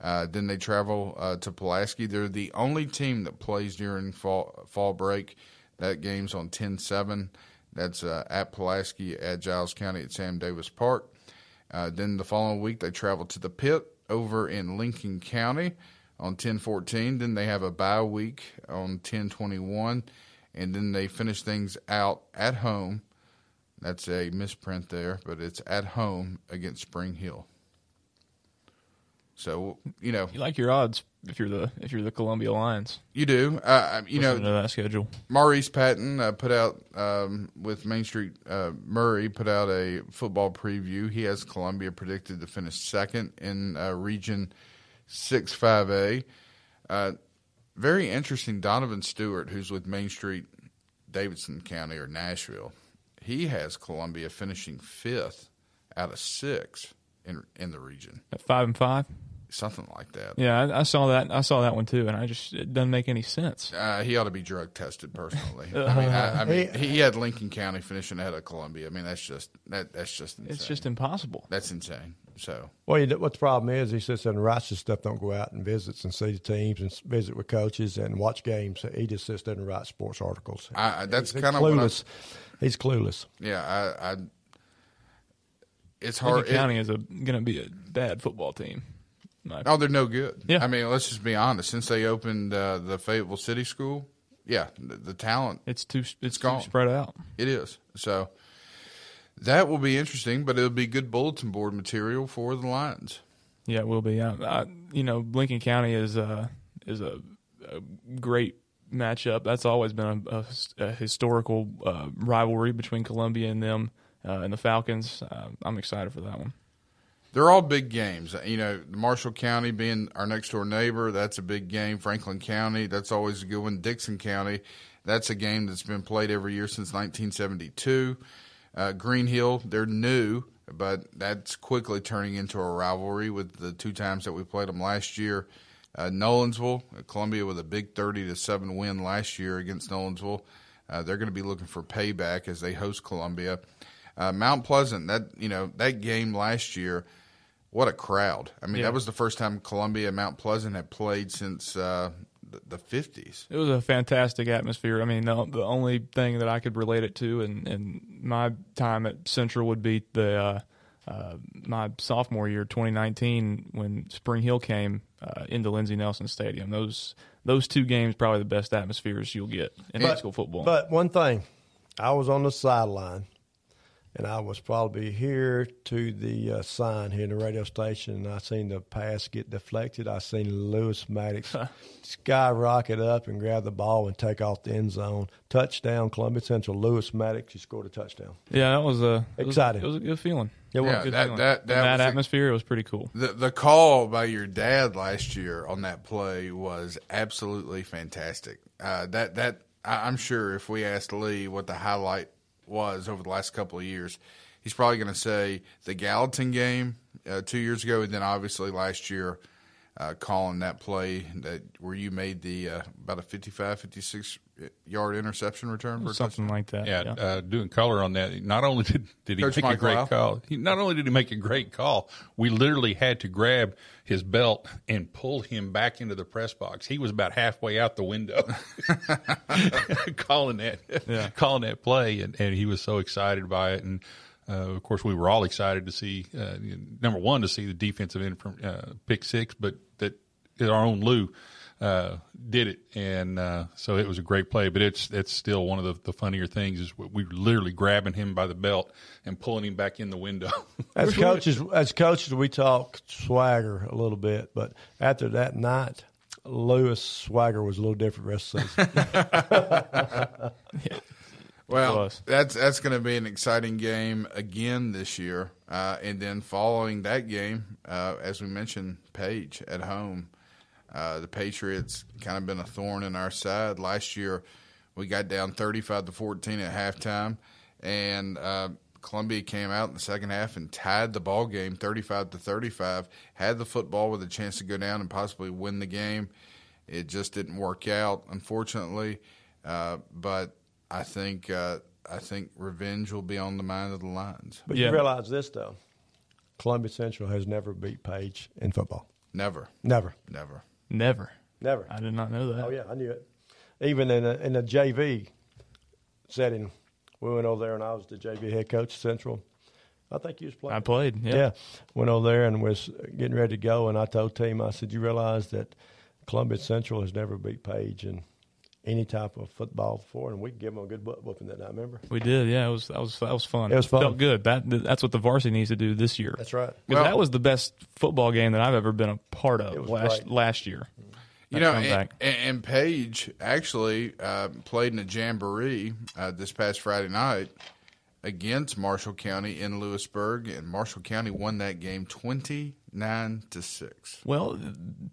Uh, then they travel uh, to Pulaski. They're the only team that plays during fall fall break. That game's on 10-7. That's uh, at Pulaski at Giles County at Sam Davis Park. Uh, then the following week they travel to the Pit over in Lincoln County on 10-14. Then they have a bye week on 10-21, and then they finish things out at home that's a misprint there, but it's at home against Spring Hill. So you know You like your odds if you're the if you're the Columbia Lions. you do. Uh, you Listen know that schedule. Maurice Patton uh, put out um, with Main Street uh, Maury put out a football preview. He has Columbia predicted to finish second in uh, Region Six Five A. Uh, very interesting. Donovan Stewart, who's with Main Street, Davidson County or Nashville, he has Columbia finishing fifth out of six in in the region, At five and five. something like that. Yeah, I, I saw that. I saw that one too, and I just it doesn't make any sense. Uh, he ought to be drug tested personally. I mean, I, I mean, he had Lincoln County finishing ahead of Columbia. I mean, that's just that that's just insane. It's just impossible. that's insane. So Well, you know, what the problem is, he sits there and writes his stuff. Don't go out and visits and see the teams and visit with coaches and watch games. He just sits there and writes sports articles. I, I- that's kind of what I'm, clueless. He's clueless. yeah. I, I it's hard. Lincoln County is going to be a bad football team. Oh, they're no good. Yeah. I mean, let's just be honest. Since they opened uh, the Fayetteville City School, yeah, the, the talent It's too it's gone. too spread out. it is. So that will be interesting, but it'll be good bulletin board material for the Lions. Yeah, it will be. I, I, you know, Lincoln County is uh, is a, a great matchup. That's always been a, a, a historical uh, rivalry between Columbia and them uh, and the Falcons. Uh, I'm excited for that one. They're all big games. You know, Marshall County being our next door neighbor, that's a big game. Franklin County, that's always a good one. Dickson County, that's a game that's been played every year since 1972. Uh, Green Hill, they're new, but that's quickly turning into a rivalry with the two times that we played them last year. Uh, Nolensville, Columbia with a big 30 to 7 win last year against Nolensville. Uh, they're going to be looking for payback as they host Columbia. Uh, Mount Pleasant, that you know that game last year, what a crowd! I mean, Yeah. that was the first time Columbia and Mount Pleasant had played since uh, the- fifties. It was a fantastic atmosphere. I mean, the, the only thing that I could relate it to, and and my time at Central would be the uh, uh, my sophomore year, 2019, when Spring Hill came uh, into Lindsey Nelson Stadium. Those those two games probably the best atmospheres you'll get in high school football. But one thing, I was on the sideline, and I was probably here to the uh, sign here in the radio station, and I seen the pass get deflected. I seen Lewis Maddox skyrocket up and grab the ball and take off the end zone. Touchdown, Columbia Central. Lewis Maddox, he scored a touchdown. yeah, that was a it was- Exciting. It was a good feeling. It was Yeah, Good that feeling. that In that, that was a- atmosphere, it was pretty cool. the the call by your dad last year on that play was absolutely fantastic. Uh, that that I, I'm sure if we asked Lee what the highlight was over the last couple of years, he's probably going to say the Gallatin game uh, two years ago, and then obviously last year uh, calling that play that where you made the uh, about a 55, 56 yard interception return for Something touchdown. like that. Yeah, Uh, doing color on that. Not only did, did he Coach make Mike a great Lau. call, he, not only did he make a great call, we literally had to grab his belt and pull him back into the press box. He was about halfway out the window, calling that, calling that play, and, and he was so excited by it. And uh, of course, we were all excited to see uh, number one to see the defensive end from uh, pick six, but that our own Lou uh, did it, and uh, so it was a great play. But it's it's still one of the, the funnier things is we were literally grabbing him by the belt and pulling him back in the window. As coaches, as coaches, we talk swagger a little bit, but after that night, Lewis swagger was a little different the rest of the season. Well, that's that's going to be an exciting game again this year, uh, and then following that game, uh, as we mentioned, Page at home. Uh, the Patriots kind of been a thorn in our side. Last year, we got down thirty-five to fourteen at halftime, and uh, Columbia came out in the second half and tied the ball game thirty-five to thirty-five. Had the football with a chance to go down and possibly win the game. It just didn't work out, unfortunately. Uh, but I think uh, I think revenge will be on the mind of the Lions. But Yeah. you realize this though, Columbia Central has never beat Page in football. Never, Never, never. Never. never. I did not know that. Oh yeah, I knew it. Even in a, in a JV setting, we went over there and I was the JV head coach at Central. I think you was playing. I played. Yeah. Yeah. Went over there and was getting ready to go, and I told team, I said, "You realize that Columbia Central has never beat Page in any type of football before, and we give them a good butt whooping that night. Remember? We did. Yeah, it was that was that was fun. It was fun. Felt good. That that's what the varsity needs to do this year. That's right. 'Cause Well- that was the best football game that I've ever been a part of last great. last year. You know, and, and Page actually uh, played in a jamboree uh, this past Friday night against Marshall County in Lewisburg, and Marshall County won that game twenty nine to six. Well,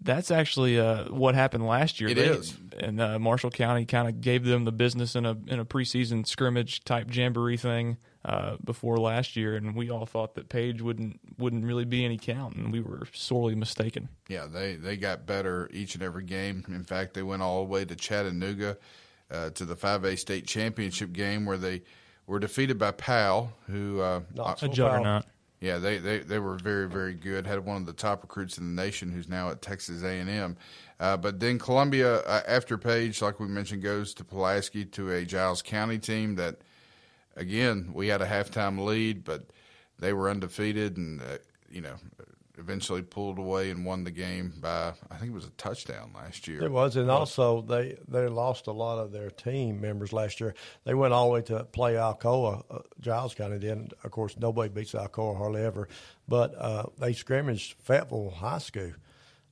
that's actually uh, what happened last year. It They- is. and uh, Marshall County kind of gave them the business in a in a preseason scrimmage type jamboree thing uh, before last year, and we all thought that Page wouldn't wouldn't really be any count, and we were sorely mistaken. Yeah, they they got better each and every game. In fact, they went all the way to Chattanooga uh, to the 5A state championship game where they were defeated by Powell, who uh, A juggernaut. Yeah, they, they, they were very very good. Had one of the top recruits in the nation, who's now at Texas A and M. Uh, but then Columbia, uh, after Page, like we mentioned, goes to Pulaski to a Giles County team that, again, we had a halftime lead, but they were undefeated, and uh, you know, eventually pulled away and won the game by I think it was a touchdown last year. It was, and also they they lost a lot of their team members last year. They went all the way to play Alcoa. Uh, Giles County did. Of course, nobody beats Alcoa hardly ever, but uh, they scrimmaged Fayetteville High School,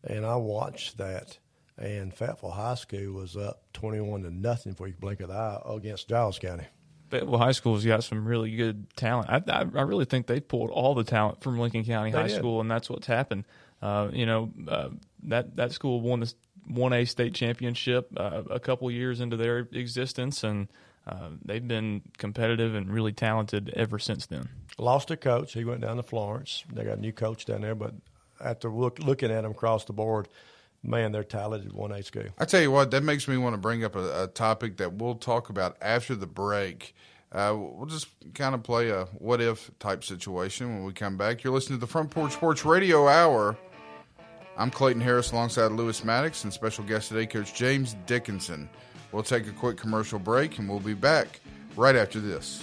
and I watched that. And Fayetteville High School was up twenty-one to nothing before you blink of the eye against Giles County. Fayetteville High School's got some really good talent. I, I, I really think they pulled all the talent from Lincoln County They High did. School, and that's what's happened. Uh, you know, uh, that that school won the one A state championship uh, a couple years into their existence, and uh, they've been competitive and really talented ever since then. Lost a coach. He went down to Florence. They got a new coach down there, but after look, looking at them across the board, man, they're talented one A school. I tell you what, that makes me want to bring up a, a topic that we'll talk about after the break. Uh, we'll just kind of play a what if type situation when we come back. You're listening to the Front Porch Sports Radio Hour. I'm Clayton Harris alongside Lewis Maddox and special guest today, Coach James Dickinson. We'll take a quick commercial break and we'll be back right after this.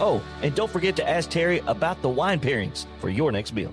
Oh, and don't forget to ask Terry about the wine pairings for your next meal.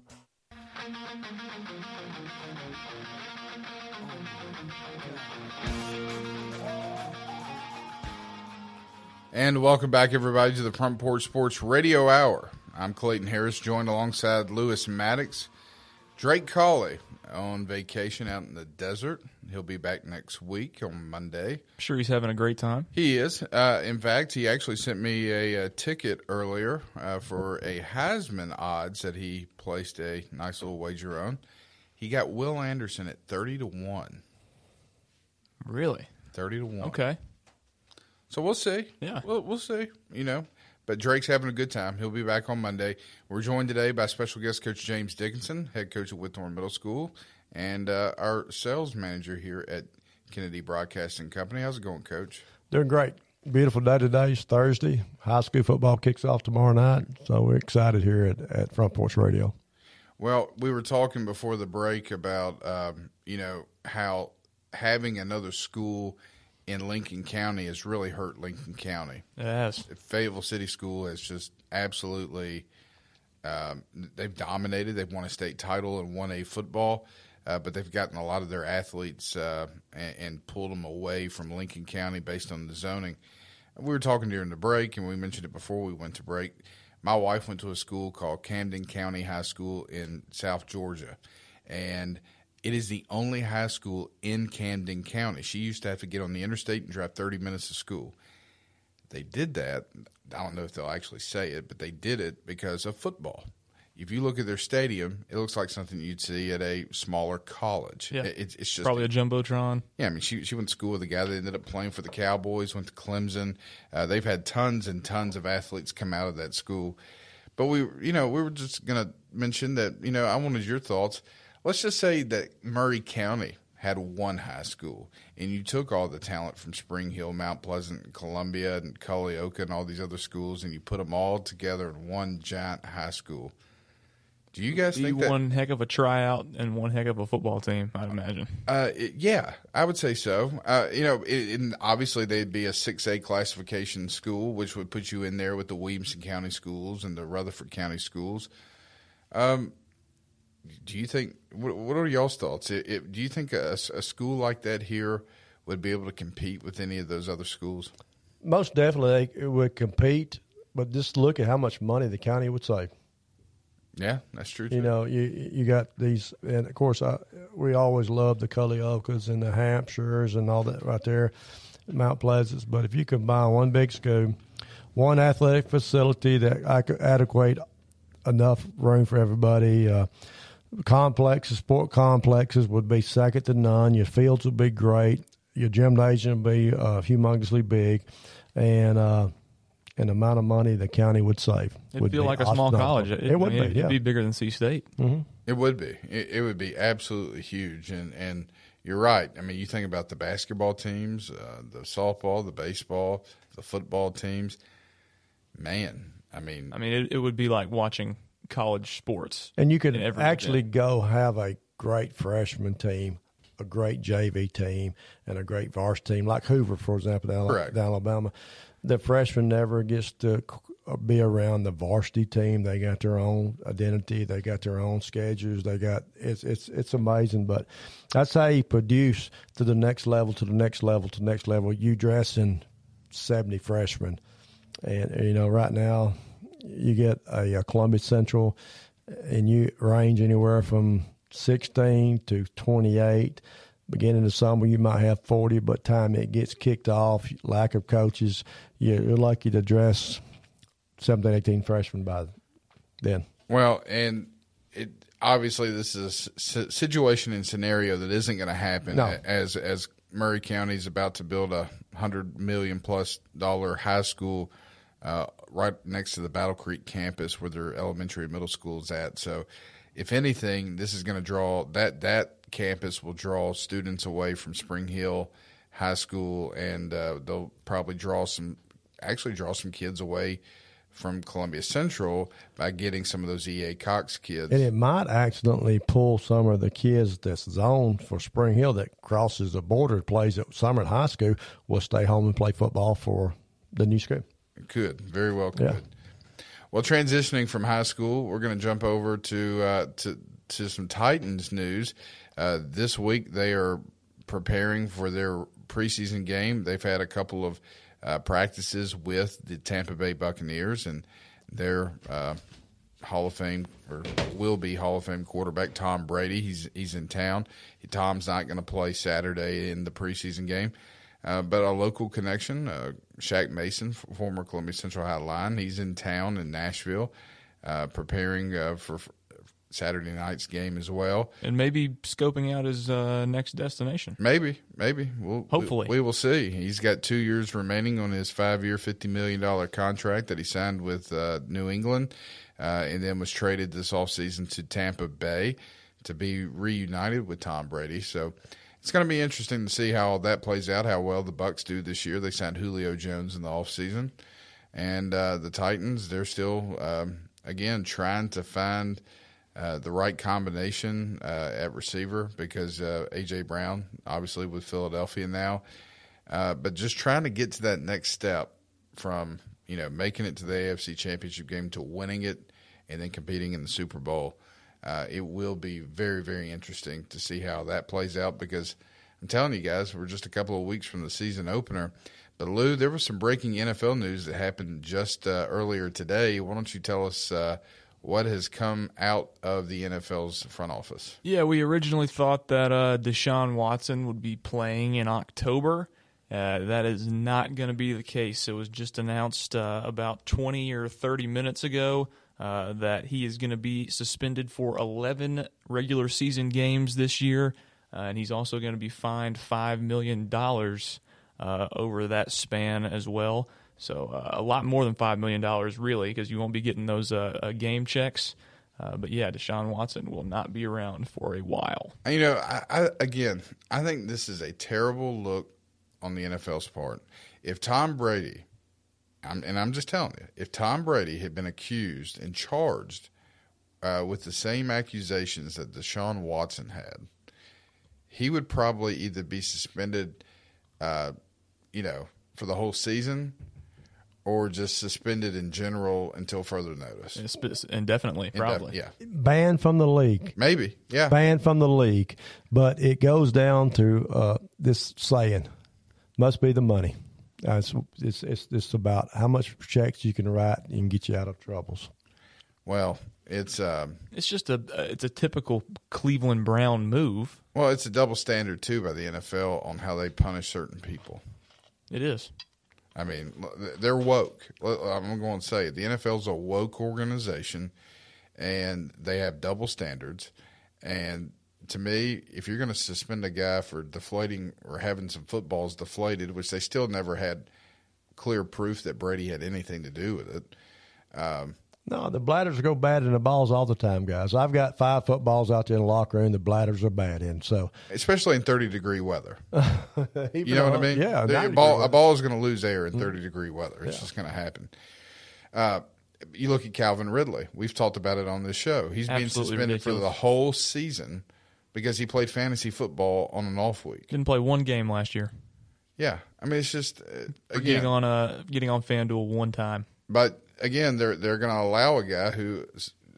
And welcome back, everybody, to the Front Porch Sports Radio Hour. I'm Clayton Harris, joined alongside Lewis Maddox. Drake Colley on vacation out in the desert. He'll be back next week on Monday. I'm sure he's having a great time. He is. Uh, in fact, he actually sent me a, a ticket earlier uh, for a Heisman odds that he placed a nice little wager on. He got Will Anderson at 30 to 1. Really? 30 to 1. Okay. So we'll see. Yeah. We'll, we'll see, you know. But Drake's having a good time. He'll be back on Monday. We're joined today by special guest coach James Dickinson, head coach at Whitthorne Middle School, and uh, our sales manager here at Kennedy Broadcasting Company. How's it going, coach? Doing great. Beautiful day today. It's Thursday. High school football kicks off tomorrow night. So we're excited here at, at Front Porch Radio. Well, we were talking before the break about, um, you know, how having another school – in Lincoln County has really hurt Lincoln County. Yes. Fayetteville City School has just absolutely um, they've dominated. They've won a state title and won a football, uh, but they've gotten a lot of their athletes uh, and, and, pulled them away from Lincoln County based on the zoning. We were talking during the break, and we mentioned it before we went to break. My wife went to a school called Camden County High School in South Georgia, and – it is the only high school in Camden County. She used to have to get on the interstate and drive 30 minutes to school. They did that. I don't know if they'll actually say it, but they did it because of football. If you look at their stadium, it looks like something you'd see at a smaller college. Yeah, it, it's just probably a jumbotron. Yeah, I mean, she she went to school with a guy that ended up playing for the Cowboys. Went to Clemson. Uh, they've had tons and tons of athletes come out of that school. But we, you know, we were just going to mention that. You know, I wanted your thoughts let's just say that Maury County had one high school and you took all the talent from Spring Hill, Mount Pleasant, Columbia, and Culleoka and all these other schools and you put them all together in one giant high school. Do you guys Be think that one heck of a tryout and one heck of a football team? I'd imagine. Uh, it, yeah, I would say so. Uh, you know, it, and obviously they'd be a six A classification school, which would put you in there with the Williamson County schools and the Rutherford County schools. Um, do you think what, what are y'all's thoughts? It, it, do you think a, a, school like that here would be able to compete with any of those other schools? Most definitely, it would compete. But just look at how much money the county would save. Yeah, that's true. Too. You know, you you got these, and of course, I, we always love the Culleokas and the Hampshires and all that right there, Mount Pleasant. But if you combine one big school, one athletic facility that I could adequate enough room for everybody. Uh, complexes, sport complexes would be second to none. Your fields would be great. Your gymnasium would be uh, humongously big, and uh, and the amount of money the county would save. It'd would feel like a small college. It, it would I mean, be. It'd yeah. be bigger than C State. Mm-hmm. It would be. It, it, would be absolutely huge. And and you're right. I mean, you think about the basketball teams, uh, the softball, the baseball, the football teams. Man, I mean, I mean, it, it would be like watching college sports. And you could actually event. go have a great freshman team, a great JV team, and a great varsity team, like Hoover, for example, down, Correct. down Alabama. The freshman never gets to uh, be around the varsity team. They got their own identity. They got their own schedules. They got it's it's it's amazing. But that's how you produce to the next level, to the next level, to the next level. You dress in seventy freshmen, and you know right now you get a, a Columbia Central, and you range anywhere from 16 to 28. Beginning of summer, you might have 40, but time it gets kicked off, lack of coaches, you're, lucky to dress 17, 18 freshmen by then. Well, and it obviously this is a situation and scenario that isn't going to happen No. as as Maury County is about to build a hundred million plus dollar high school uh, right next to the Battle Creek campus where their elementary and middle school is at. So if anything, this is going to draw that that campus will draw students away from Spring Hill High School, and uh, they'll probably draw some actually draw some kids away from Columbia Central by getting some of those EA Cox kids. And it might accidentally pull some of the kids that's zoned for Spring Hill that crosses the border, plays at Summit High School, will stay home and play football for the new school. Could very well could. Yeah. Well, transitioning from high school, we're going to jump over to uh, to to some Titans news. Uh, this week, they are preparing for their preseason game. They've had a couple of uh, practices with the Tampa Bay Buccaneers, and their uh, Hall of Fame or will be Hall of Fame quarterback Tom Brady. He's he's in town. Tom's not going to play Saturday in the preseason game. Uh, but a local connection, uh, Shaq Mason, former Columbia Central High line, he's in town in Nashville, uh, preparing uh, for Saturday night's game as well. and maybe scoping out his uh, next destination. Maybe, maybe. We'll, Hopefully. we, we will see. He's got two years remaining on his five-year, fifty million dollar contract that he signed with uh, New England, uh, and then was traded this offseason to Tampa Bay to be reunited with Tom Brady. So it's going to be interesting to see how that plays out. How well the Bucks do this year. They signed Julio Jones in the offseason. and uh, the Titans. They're still um, again trying to find. Uh, the right combination uh, at receiver because uh, AJ Brown, obviously with Philadelphia now, uh, but just trying to get to that next step from you know making it to the AFC Championship game to winning it and then competing in the Super Bowl. Uh, it will be very very interesting to see how that plays out because I'm telling you guys, we're just a couple of weeks from the season opener. But Lou, there was some breaking NFL news that happened just uh, earlier today. Why don't you tell us? Uh, what has come out of the NFL's front office? Yeah, we originally thought that uh, Deshaun Watson would be playing in October. Uh, that is not going to be the case. It was just announced uh, about 20 or 30 minutes ago uh, that he is going to be suspended for 11 regular season games this year, uh, and he's also going to be fined $5 million uh, over that span as well. So uh, a lot more than $5 million, really, because you won't be getting those uh, game checks. But yeah, Deshaun Watson will not be around for a while. You know, I, I, again, I think this is a terrible look on the NFL's part. If Tom Brady, I'm, and I'm just telling you, if Tom Brady had been accused and charged uh, with the same accusations that Deshaun Watson had, he would probably either be suspended, uh, you know, for the whole season or just suspended in general until further notice. Indefinitely, probably. yeah. Banned from the league. Maybe, yeah. Banned from the league. But it goes down to uh, this saying must be the money. Uh, it's, it's, it's, it's about how much checks you can write and get you out of troubles. Well, it's um, It's just a it's a typical Cleveland Brown move. well, it's a double standard too by the NFL on how they punish certain people. It is. I mean, they're woke. I'm going to say it. the NFL's a woke organization, and they have double standards. And to me, if you're going to suspend a guy for deflating or having some footballs deflated, which they still never had clear proof that Brady had anything to do with it. Um, No, the bladders go bad in the balls all the time, guys. I've got five footballs out there in the locker room. The bladders are bad in. So, especially in 30 degree weather. You know what I mean? yeah, The- a ball, a ball is going to lose air in 30 degree weather. It's Yeah. just going to happen. Uh, you look at Calvin Ridley. We've talked about it on this show. He's being Absolutely suspended for the whole season because he played fantasy football on an off week. Didn't play one game last year. Yeah, I mean it's just uh, again. getting on uh getting on FanDuel one time. But again, they're they're going to allow a guy who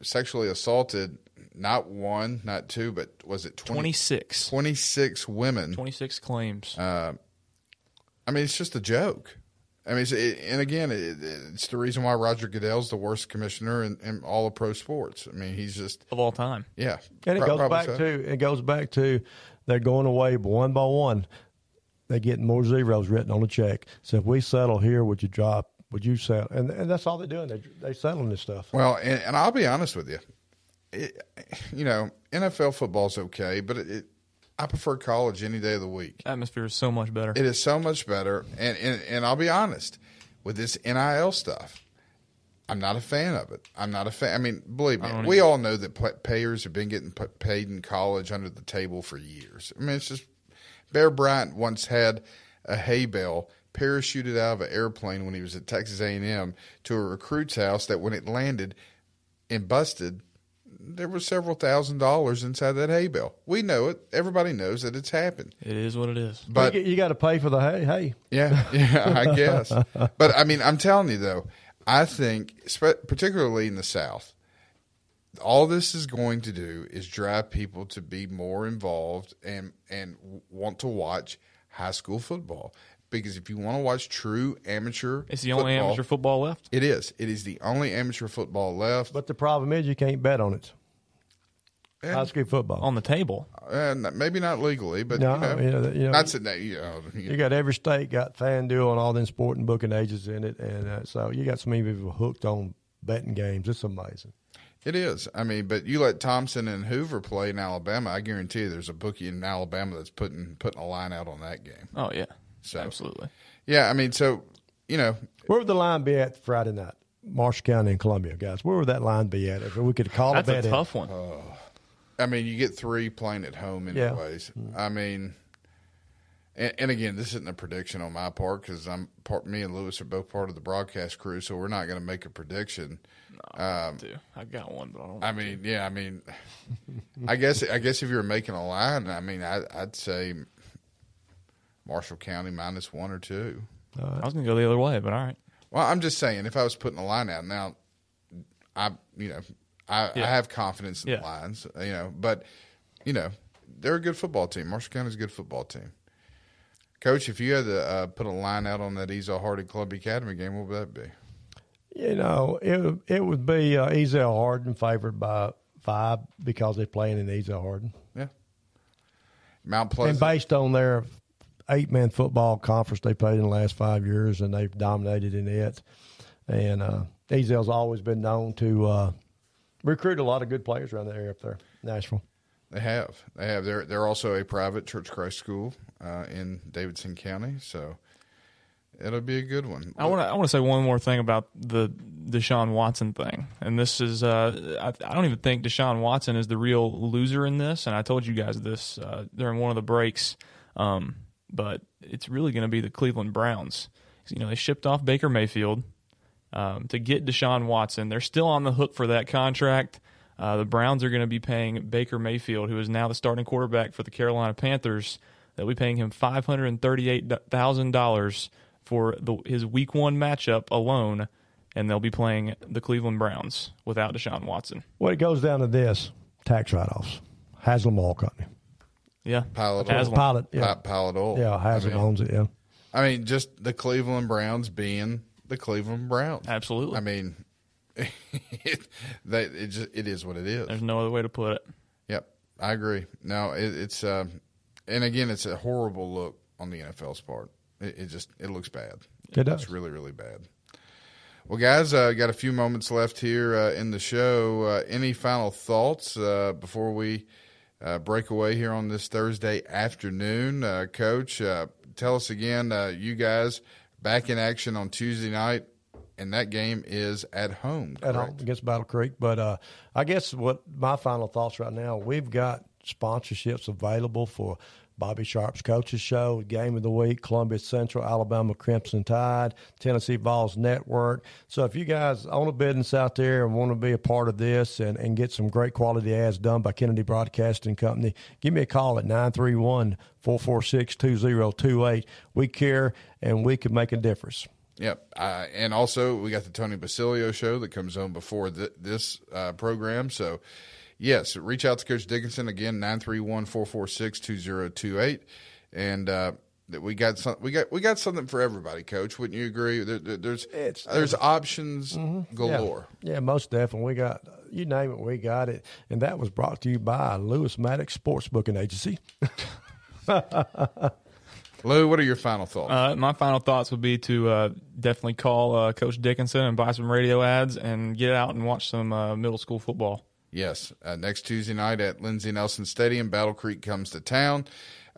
sexually assaulted not one, not two, but was it 20, 26. 26 women. 26 claims. Uh, I mean, it's just a joke. I mean, it's, it, and again, it, it's the reason why Roger Goodell's the worst commissioner in, in all of pro sports. I mean, he's just of all time. Yeah, and it Pro- goes back so. to it goes back to they're going away one by one. They get more zeros written on the check. So if we settle here, would you drop? Would you settle? And and that's all they're doing. They they settling this stuff. Well, and, and I'll be honest with you, it, you know, NFL football's okay, but it, it, I prefer college any day of the week. Atmosphere is so much better. It is so much better, and and, and I'll be honest with this NIL stuff. I'm not a fan of it. I'm not a fan. I mean, believe me, we either. all know that payers have been getting paid in college under the table for years. I mean, it's just Bear Bryant once had a hay bale parachuted out of an airplane when he was at Texas A&M to a recruit's house. That when it landed and busted, there was several thousand dollars inside that hay bale. We know it. Everybody knows that it's happened. It is what it is. But you, you got to pay for the hay. Hey, yeah, yeah, I guess. But I mean, I'm telling you though, I think, particularly in the South, all this is going to do is drive people to be more involved and and want to watch high school football. Because if you want to watch true amateur, It's the only amateur football left. It is. It is the only amateur football left. But the problem is you can't bet on it. And- High school football. On the table. And maybe not legally, but No, you know, you know, you know- not saying that you know, You got every state got FanDuel and all them sporting booking agents in it, and uh, so you got so many people hooked on betting games. It's amazing. It is. I mean, but you let Thompson and Hoover play in Alabama, I guarantee you there's a bookie in Alabama that's putting putting a line out on that game. Oh yeah, So absolutely. Yeah, I mean, so you know, Where would the line be at Friday night? Marshall County and Columbia, guys. Where would that line be at if we could call That's a a bet in? tough one. I mean, you get three playing at home Yeah. anyways. I mean, and, and again, this isn't a prediction on my part because I'm part. Me and Lewis are both part of the broadcast crew, so we're not going to make a prediction. Um, Dude, I got one, but I don't. I mean, yeah, I mean, I guess I guess if you were making a line, I mean, I, I'd say Marshall County minus one or two. I was gonna go the other way, but all right. Well, I'm just saying, if I was putting a line out now, I you know I, I have confidence in Yeah. the lines, you know, but you know they're a good football team. Marshall County's a good football team. Coach, if you had to uh, put a line out on that Ezell Harding Club Academy game, what would that be? You know, it would- it would be uh, Ezell Harding favored by five because they're playing in Ezell Harding, Yeah, Mount and Pleasant. based on their eight man football conference they played in the last five years, and they've dominated in it. And uh, Ezell's always been known to uh, recruit a lot of good players around the area up there, Nashville. They have. They have. They're they're also a private Church Christ school uh, in Davidson County, so it'll be a good one. I want to I want to say one more thing about the Deshaun Watson thing, and this is uh, I, I don't even think Deshaun Watson is the real loser in this, and I told you guys this uh, during one of the breaks, um, but it's really going to be the Cleveland Browns. You know they shipped off Baker Mayfield um, to get Deshaun Watson. They're still on the hook for that contract. Uh, the Browns are going to be paying Baker Mayfield, who is now the starting quarterback for the Carolina Panthers. They'll be paying him five hundred and thirty-eight thousand dollars for the, his Week One matchup alone, and they'll be playing the Cleveland Browns without Deshaun Watson. Well, it goes down to this tax write offs. Haslam Oil Company. Yeah, Pilot Haslam. Pilot, yeah. Pi- Pilot oil. Yeah, Haslam I mean, owns it, yeah. I mean, just the Cleveland Browns being the Cleveland Browns. Absolutely. I mean, it, that it just it is what it is. There's no other way to put it. Yep, I agree. No, it, it's uh, and again, it's a horrible look on the NFL's part. It, it just it looks bad. It does. It's really really bad. Well, guys, uh, got a few moments left here uh, in the show. Uh, any final thoughts uh, before we uh, break away here on this Thursday afternoon, uh, Coach? Uh, tell us again. Uh, you guys back in action on Tuesday night, and that game is at home. at correct? home against Battle Creek. But uh, I guess what my final thoughts right now, we've got sponsorships available for Bobby Sharp's Coaches Show, Game of the Week, Columbia Central, Alabama Crimson Tide, Tennessee Vols Network. So if you guys own a business out there and want to be a part of this and, and get some great quality ads done by Kennedy Broadcasting Company, give me a call at 931 446 2028. We care and we can make a difference. Yep. Uh, and also, we got the Tony Basilio show that comes on before th- this uh, program. So, yes, reach out to Coach Dickinson again, 931 446 2028. And, uh, that we got some, we got we got something for everybody, Coach. Wouldn't you agree? There, there- there's there's options galore. Yeah. yeah, most definitely. We got you name it, we got it, and that was brought to you by Lewis Maddox Sports Booking Agency. Lou, what are your final thoughts? Uh, my final thoughts would be to uh, definitely call uh, Coach Dickinson and buy some radio ads and get out and watch some uh, middle school football. Yes, uh, next Tuesday night at Lindsey Nelson Stadium, Battle Creek comes to town.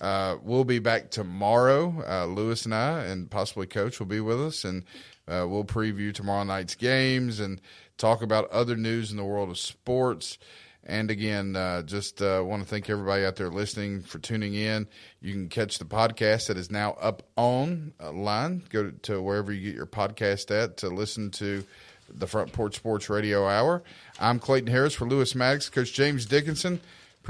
Uh, we'll be back tomorrow. Uh, Lewis and I, and possibly Coach, will be with us, and uh, we'll preview tomorrow night's games and talk about other news in the world of sports. And again, uh, just uh, want to thank everybody out there listening for tuning in. You can catch the podcast that is now up online. Go to wherever you get your podcast at to listen to the Front Porch Sports Radio Hour. I'm Clayton Harris for Lewis Maddox, Coach James Dickinson.